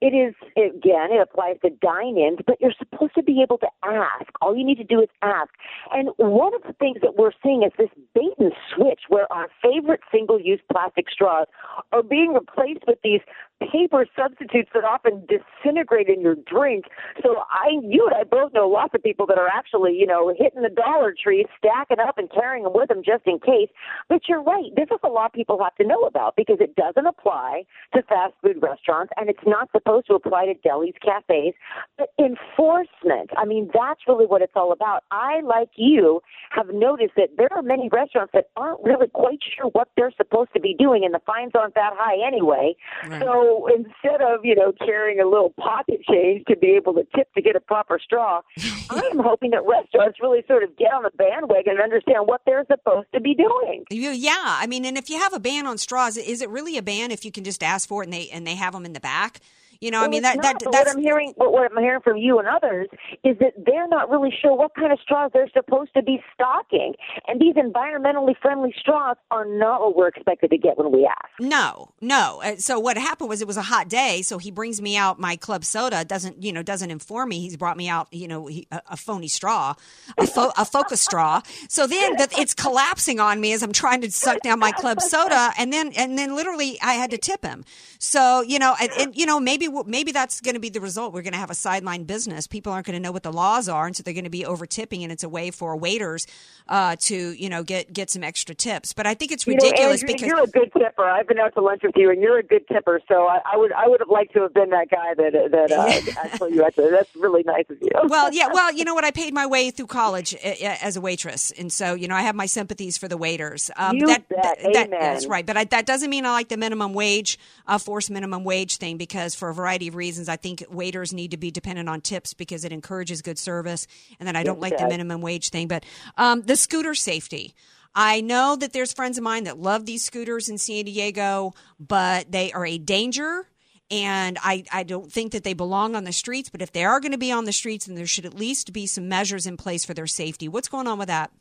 it is again it applies to dine-ins, but you're supposed to be able to ask. All you need to do is ask. And one of the things that we're seeing is this bait and switch where our favorite single use plastic straws are being replaced with these paper substitutes that often disintegrate in your drink. So I, you and I both know lots of people that are actually, you know, hitting the Dollar Tree, stacking up and carrying them with them just in case. But you're right. This is a lot people have to know about because it doesn't apply to fast food restaurants and it's not supposed to apply to delis, cafes. But enforcement, I mean, that's really what it's all about. I, like you, have noticed that there are many restaurants that aren't really quite sure what they're supposed to be doing and the fines aren't that high anyway. Right. So instead of, you know, carrying a little pocket change to be able to tip to get a proper straw, <laughs> I'm hoping that restaurants really sort of get on the bandwagon and understand what they're supposed to be doing. Yeah, I mean, and if you have a ban on straws, is it really a ban if you can just ask for it and they and they have them in the back? You know, well, I mean that not, that that's what I'm hearing. What, I'm hearing from you and others is that they're not really sure what kind of straws they're supposed to be stocking, and these environmentally friendly straws are not what we're expected to get when we ask. No, no. Uh, So what happened was it was a hot day, so he brings me out my club soda. Doesn't you know? Doesn't inform me. He's brought me out, you know, he, a, a phony straw, a, fo- a focus straw. So then that it's collapsing on me as I'm trying to suck down my club soda, and then and then literally I had to tip him. So you know, and, and you know, maybe maybe that's going to be the result. We're going to have a sideline business. People aren't going to know what the laws are, and so they're going to be over tipping, and it's a way for waiters uh, to you know get get some extra tips. But I think it's You know, ridiculous Andrea, because you're a good tipper. I've been out to lunch with you, and you're a good tipper. So I, I would I would have liked to have been that guy that that uh, <laughs> actually you actually. That's really nice of you. well, yeah, well, you know what? I paid my way through college uh, uh, as a waitress, and so you know I have my sympathies for the waiters. Um, You that, bet. that- that- Amen. that's right, but I, that doesn't mean I like the minimum wage, uh, forced minimum wage thing, because for a variety of reasons, I think waiters need to be dependent on tips because it encourages good service, and then I don't like the minimum wage thing. But um, the scooter safety. I know that there's friends of mine that love these scooters in San Diego, but they are a danger and I, I don't think that they belong on the streets. But if they are going to be on the streets, then there should at least be some measures in place for their safety. What's going on with that?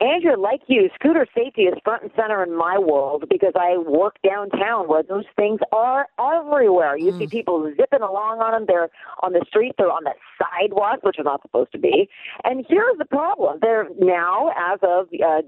Andrea, like you, scooter safety is front and center in my world because I work downtown where those things are everywhere. You see people zipping along on them. They're on the streets. They're on the sidewalks, which are not supposed to be. And here's the problem: they're now, as of uh,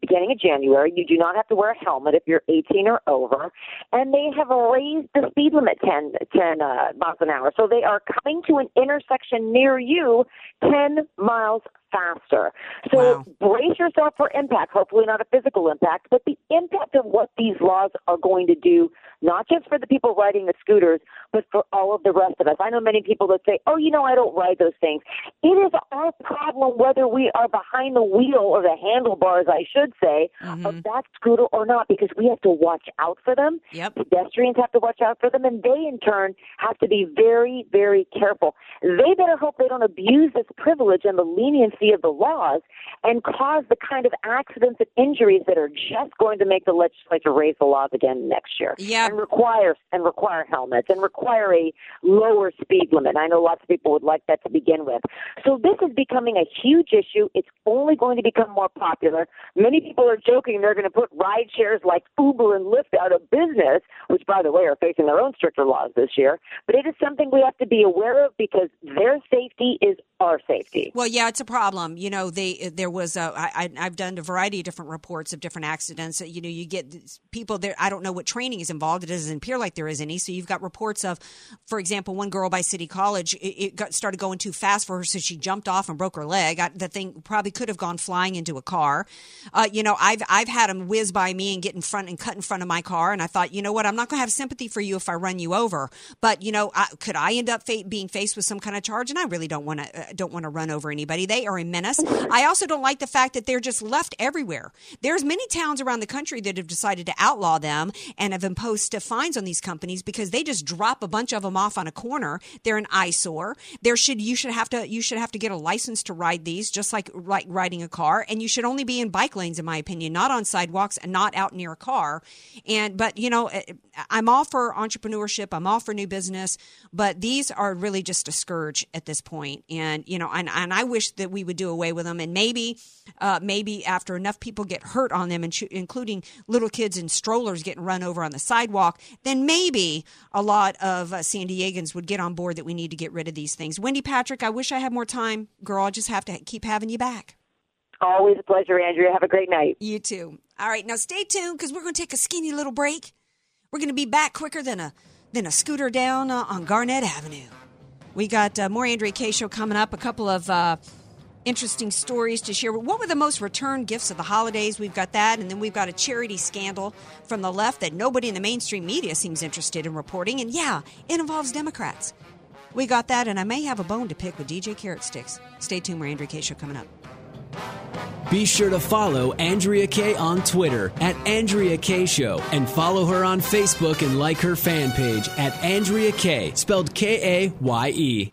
beginning of January, you do not have to wear a helmet if you're 18 or over, and they have raised the speed limit 10, 10 uh, miles an hour. So they are coming to an intersection near you 10 miles faster. So brace yourself for impact, hopefully not a physical impact, but the impact of what these laws are going to do, not just for the people riding the scooters, but for all of the rest of us. I know many people that say, oh, you know, I don't ride those things. It is our problem whether we are behind the wheel or the handlebars, I should say, of mm-hmm. that scooter or not, because we have to watch out for them. Yep. Pedestrians have to watch out for them, and they in turn have to be very, very careful. They better hope they don't abuse this privilege and the leniency of the laws and cause the kind of accidents and injuries that are just going to make the legislature raise the laws again next year. Yeah. And require and require helmets and require a lower speed limit. I know lots of people would like that to begin with. So this is becoming a huge issue. It's only going to become more popular. Many people are joking they're going to put ride shares like Uber and Lyft out of business, which by the way are facing their own stricter laws this year. But it is something we have to be aware of because their safety is our safety. Well, yeah, it's a problem. You know, they there was a, I- I've done a variety of different reports of different accidents. You know, you get people there. I don't know what training is involved. It doesn't appear like there is any. So you've got reports of, for example, one girl by City College. It, it got started going too fast for her, so she jumped off and broke her leg. I, the thing probably could have gone flying into a car. Uh, you know, I've I've had them whiz by me and get in front and cut in front of my car, and I thought, you know what, I'm not going to have sympathy for you if I run you over. But you know, I, could I end up fa- being faced with some kind of charge? And I really don't want to uh, don't want to run over anybody. They are menace. I also don't like the fact that they're just left everywhere. There's many towns around the country that have decided to outlaw them and have imposed fines on these companies because they just drop a bunch of them off on a corner. They're an eyesore. There should you should have to you should have to get a license to ride these, just like like riding a car. And you should only be in bike lanes, in my opinion, not on sidewalks and not out near a car. And but you know, eh, I'm all for entrepreneurship. I'm all for new business, but these are really just a scourge at this point. And you know, and, and I wish that we would do away with them. And maybe, uh, maybe after enough people get hurt on them, including little kids in strollers getting run over on the sidewalk, then maybe a lot of uh, San Diegans would get on board that we need to get rid of these things. Wendy Patrick, I wish I had more time, girl. I just have to keep having you back. Always a pleasure, Andrea. Have a great night. You too. All right, now stay tuned because we're going to take a skinny little break. We're going to be back quicker than a than a scooter down uh, on Garnet Avenue. We got uh, more Andrea Kaye show coming up. A couple of uh, interesting stories to share. What were the most returned gifts of the holidays? We've got that, and then we've got a charity scandal from the left that nobody in the mainstream media seems interested in reporting. And yeah, it involves Democrats. We got that, and I may have a bone to pick with DJ Carrot Sticks. Stay tuned. More Andrea Kaye show coming up. Be sure to follow Andrea Kaye on Twitter at Andrea Kaye Show and follow her on Facebook and like her fan page at Andrea Kaye, spelled K A Y E.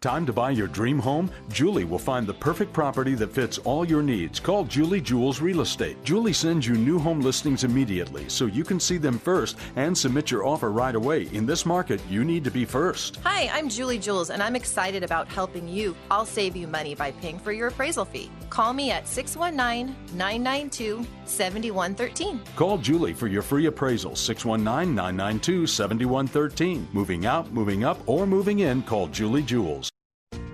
Time to buy your dream home? Julie will find the perfect property that fits all your needs. Call Julie Jules Real Estate. Julie sends you new home listings immediately so you can see them first and submit your offer right away. In this market, you need to be first. Hi, I'm Julie Jules, and I'm excited about helping you. I'll save you money by paying for your appraisal fee. Call me at 619 992 7113. Call Julie for your free appraisal 619 992 7113. Moving out, moving up, or moving in, call Julie Jules.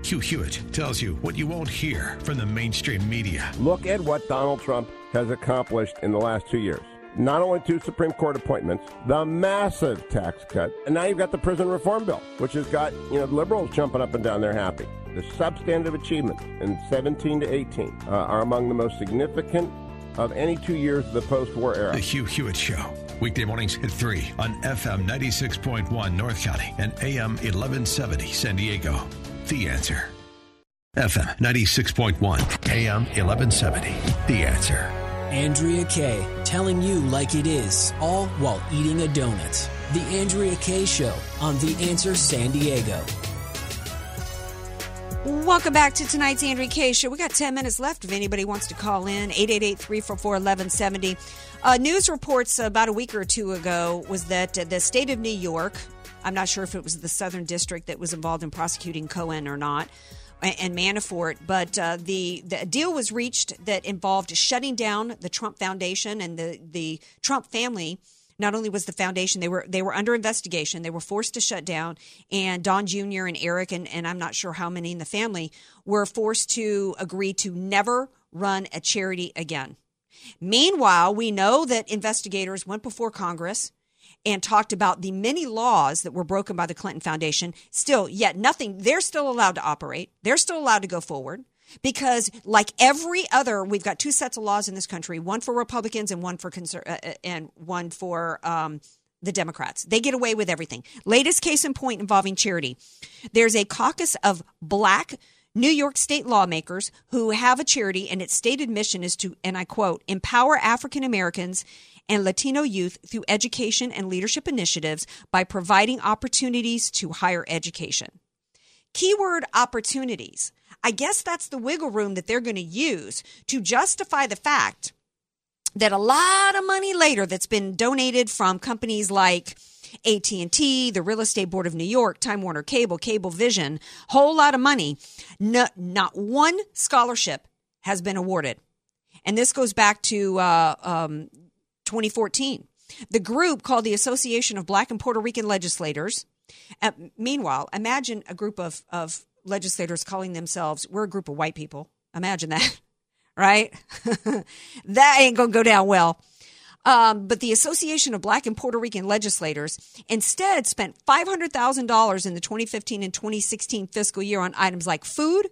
Hugh Hewitt tells you what you won't hear from the mainstream media. Look at what Donald Trump has accomplished in the last two years. Not only two Supreme Court appointments, the massive tax cut, and now you've got the prison reform bill, which has got you know liberals jumping up and down. They're happy. The substantive achievements in 17 to 18 uh, are among the most significant of any two years of the post-war era. The Hugh Hewitt Show. Weekday mornings at 3 on FM 96.1 North County and AM 1170 San Diego. The answer. FM 96.1, AM 1170. The answer. Andrea Kaye, telling you like it is, all while eating a donut. The Andrea Kaye Show on The Answer San Diego. Welcome back to tonight's Andrea Kaye Show. We got 10 minutes left if anybody wants to call in. 888-344-1170. Uh, news reports about a week or two ago was that uh, the state of New York, I'm not sure if it was the Southern District that was involved in prosecuting Cohen or not, and Manafort, but uh, the, the deal was reached that involved shutting down the Trump Foundation and the, the Trump family – not only was the foundation they were they were under investigation they were forced to shut down and don jr and eric and, and i'm not sure how many in the family were forced to agree to never run a charity again. Meanwhile we know that investigators went before congress and talked about the many laws that were broken by the clinton foundation. Still yet nothing they're still allowed to operate. They're still allowed to go forward because like every other we've got two sets of laws in this country one for republicans and one for conser- uh, uh, and one for um, the democrats. They get away with everything. Latest case in point involving charity. There's a caucus of black New York state lawmakers who have a charity and its stated mission is to, and I quote, empower African Americans and Latino youth through education and leadership initiatives by providing opportunities to higher education. Keyword opportunities. I guess that's the wiggle room that they're going to use to justify the fact that a lot of money later that's been donated from companies like AT&T, the Real Estate Board of New York, Time Warner Cable, Cablevision, whole lot of money, no, not one scholarship has been awarded. And this goes back to uh, um, 2014. The group called the Association of Black and Puerto Rican Legislators. Uh, meanwhile, imagine a group of, of legislators calling themselves, we're a group of white people. Imagine that, <laughs> right? <laughs> that ain't going to go down well. Um, but the Association of Black and Puerto Rican Legislators instead spent $500,000 in the 2015 and 2016 fiscal year on items like food,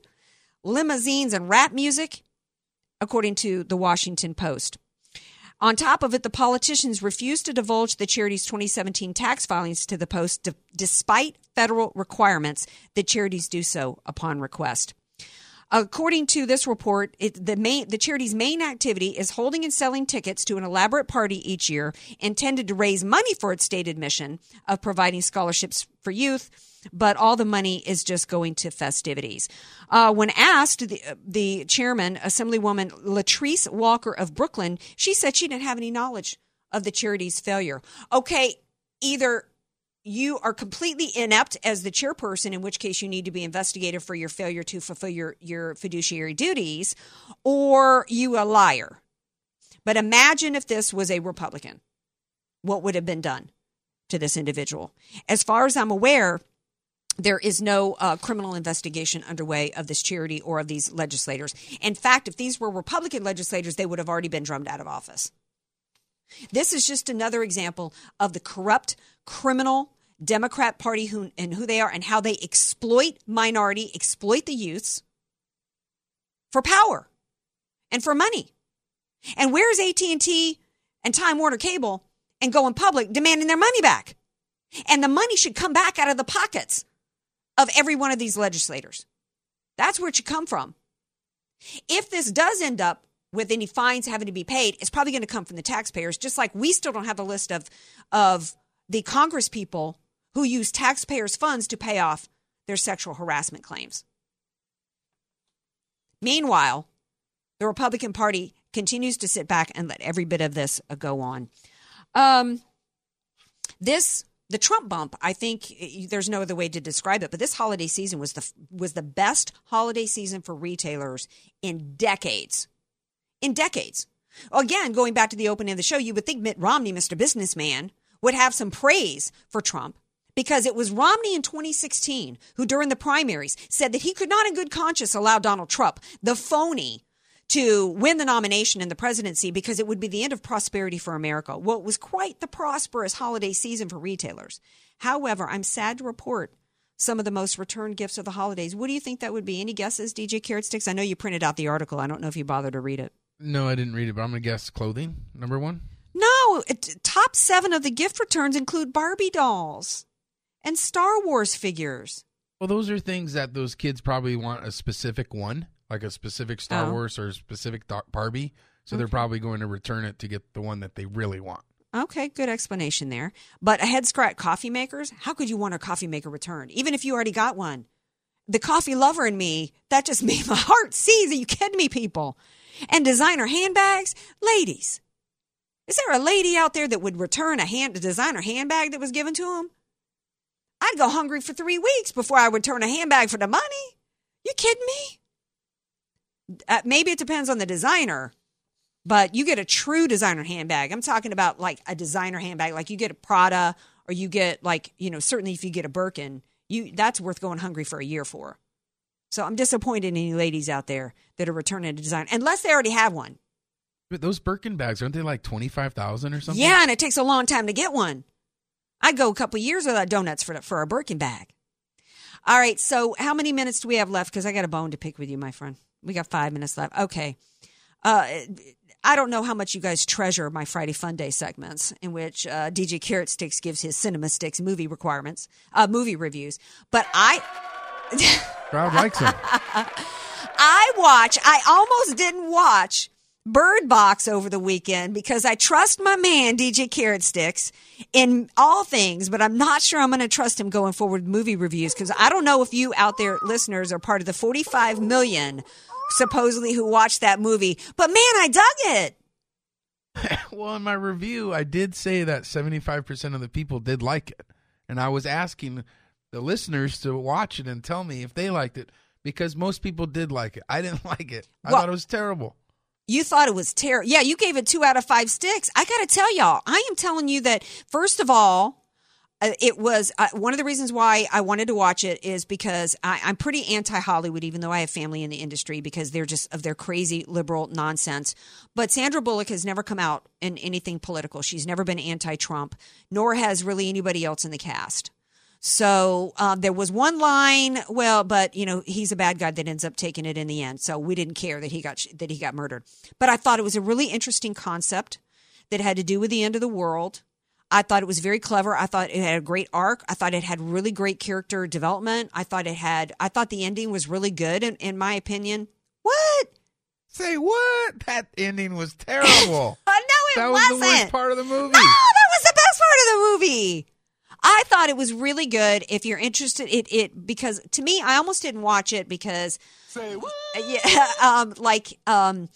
limousines, and rap music, according to the Washington Post. On top of it, the politicians refused to divulge the charity's 2017 tax filings to the Post, d- despite federal requirements that charities do so upon request. According to this report, it, the main the charity's main activity is holding and selling tickets to an elaborate party each year intended to raise money for its stated mission of providing scholarships for youth but all the money is just going to festivities. Uh, when asked, the, the chairman, Assemblywoman Latrice Walker of Brooklyn, she said she didn't have any knowledge of the charity's failure. Okay, either you are completely inept as the chairperson, in which case you need to be investigated for your failure to fulfill your, your fiduciary duties, or you a liar. But imagine if this was a Republican. What would have been done to this individual? As far as I'm aware, there is no uh, criminal investigation underway of this charity or of these legislators. In fact, if these were Republican legislators, they would have already been drummed out of office. This is just another example of the corrupt, criminal Democrat Party who, and who they are and how they exploit minority, exploit the youths for power and for money. And where's AT&T and Time Warner Cable and going public demanding their money back? And the money should come back out of the pockets of every one of these legislators. That's where it should come from. If this does end up with any fines having to be paid, it's probably going to come from the taxpayers, just like we still don't have a list of, of the Congress people who use taxpayers' funds to pay off their sexual harassment claims. Meanwhile, the Republican Party continues to sit back and let every bit of this go on. Um, this the Trump bump, I think there's no other way to describe it, but this holiday season was the was the best holiday season for retailers in decades. In decades. Again, going back to the opening of the show, you would think Mitt Romney, Mr. Businessman, would have some praise for Trump because it was Romney in 2016 who, during the primaries, said that he could not in good conscience allow Donald Trump, the phony, to win the nomination in the presidency because it would be the end of prosperity for America. Well, it was quite the prosperous holiday season for retailers. However, I'm sad to report some of the most returned gifts of the holidays. What do you think that would be? Any guesses, DJ Carrot Sticks? I know you printed out the article. I don't know if you bothered to read it. No, I didn't read it, but I'm going to guess clothing, number one. Top seven of the gift returns include Barbie dolls and Star Wars figures. Well, those are things that those kids probably want a specific one like a specific Star oh. Wars or a specific Barbie. So okay. they're probably going to return it to get the one that they really want. Okay, good explanation there. But a head scratch coffee makers, how could you want a coffee maker returned, even if you already got one? The coffee lover in me, that just <laughs> made my heart seize. Are you kidding me, people? And designer handbags, ladies. Is there a lady out there that would return a hand a designer handbag that was given to him? I'd go hungry for three weeks before I would turn a handbag for the money. You kidding me? uh, maybe it depends on the designer, but you get a true designer handbag. I'm talking about like a designer handbag, like you get a Prada or you get like, you know, certainly if you get a Birkin, you that's worth going hungry for a year for. So I'm disappointed in any ladies out there that are returning a design, unless they already have one. But those Birkin bags aren't they like twenty five thousand or something? Yeah, and it takes a long time to get one. I go a couple years without donuts for for a Birkin bag. All right, so how many minutes do we have left? Because I got a bone to pick with you, my friend. We got five minutes left. Okay. Uh, I don't know how much you guys treasure my Friday Fun Day segments, in which uh, DJ Carrot Sticks gives his Cinema Sticks movie requirements, uh, movie reviews. But I, crowd likes him. <laughs> I watch. I almost didn't watch Bird Box over the weekend because I trust my man DJ Carrot Sticks in all things, but I'm not sure I'm going to trust him going forward with movie reviews because I don't know if you out there listeners are part of the 45 million supposedly who watched that movie. But man, I dug it. <laughs> well, in my review, I did say that 75% of the people did like it. And I was asking the listeners to watch it and tell me if they liked it because most people did like it. I didn't <laughs> like it. I well, thought it was terrible. You thought it was terrible. Yeah, you gave it two out of five sticks. I got to tell y'all, I am telling you that, first of all, uh, it was uh, one of the reasons why I wanted to watch it is because I, am pretty anti Hollywood, even though I have family in the industry, because they're just of their crazy liberal nonsense. But Sandra Bullock has never come out in anything political. She's never been anti Trump, nor has really anybody else in the cast. So um, there was one line, well, but you know he's a bad guy that ends up taking it in the end. So we didn't care that he got that he got murdered. But I thought it was a really interesting concept that had to do with the end of the world I thought it was very clever. I thought it had a great arc. I thought it had really great character development. I thought it had, I thought the ending was really good in, in my opinion. What? Say what? That ending was terrible. <laughs> no, it that wasn't. was the worst part of the movie. No, that was the best part of the movie. I thought it was really good. If you're interested, it it because to me, I almost didn't watch it because say what? Yeah, <laughs> um, like um,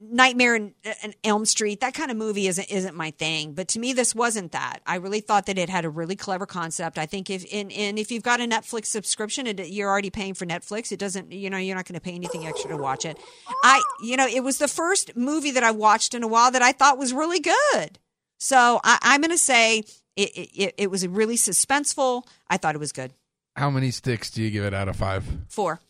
Nightmare in, in Elm Street, that kind of movie isn't isn't my thing. But to me, this wasn't that. I really thought that it had a really clever concept. I think if and, and if you've got a Netflix subscription and you're already paying for Netflix, it doesn't you know you're not going to pay anything extra to watch it. I you know it was the first movie that I watched in a while that I thought was really good. So I, I'm going to say it, it it was really suspenseful. I thought it was good. How many sticks do you give it out of five? Four.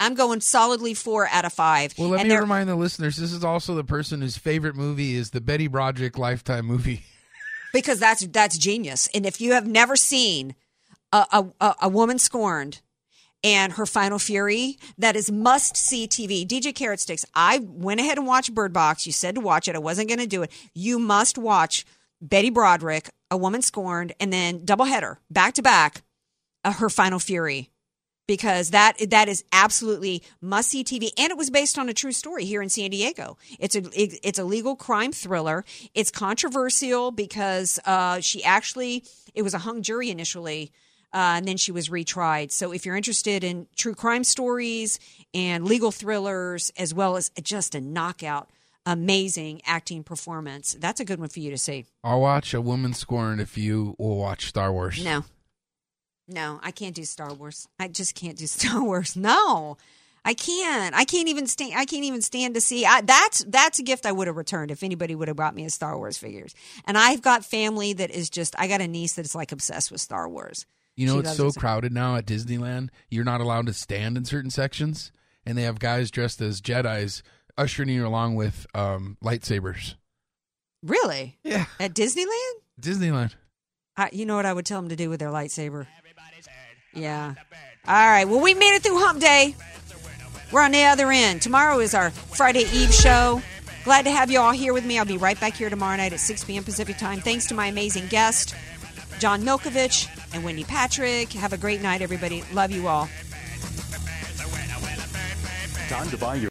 I'm going solidly four out of five. Well, let And me remind the listeners this is also the person whose favorite movie is the Betty Broderick Lifetime movie. <laughs> because that's that's genius. And if you have never seen a a, a, a woman scorned and her final fury, that is must see TV. DJ Carrot Sticks. I went ahead and watched Bird Box. You said to watch it. I wasn't going to do it. You must watch Betty Broderick, A Woman Scorned, and then doubleheader back to back, uh, her final fury. Because that that is absolutely must see TV, and it was based on a true story here in San Diego. It's a it- it's a legal crime thriller. It's controversial because uh, she actually it was a hung jury initially, uh, and then she was retried. So if you're interested in true crime stories and legal thrillers, as well as just a knockout, amazing acting performance, that's a good one for you to see. I'll watch A Woman Scorned if you will watch Star Wars. No. No, I can't do Star Wars. I just can't do <laughs> Star Wars. No. I can't. I can't even stand. I can't even stand to see. I, that's that's a gift I would have returned if anybody would have brought me a Star Wars figures. And I've got family that is just. I got a niece that is like obsessed with Star Wars. You know, She it's so it. crowded now at Disneyland. You're not allowed to stand in certain sections, and they have guys dressed as Jedi's ushering you along with um, lightsabers. Really? Yeah. At Disneyland? Disneyland. I, you know what I would tell them to do with their lightsaber? Yeah. All right. Well, we made it through Hump Day. We're on the other end. Tomorrow is our Friday Eve show. Glad to have you all here with me. I'll be right back here tomorrow night at 6 p.m. Pacific time. Thanks to my amazing guest, John Milkovich and Wendy Patrick. Have a great night, everybody. Love you all. Time to buy your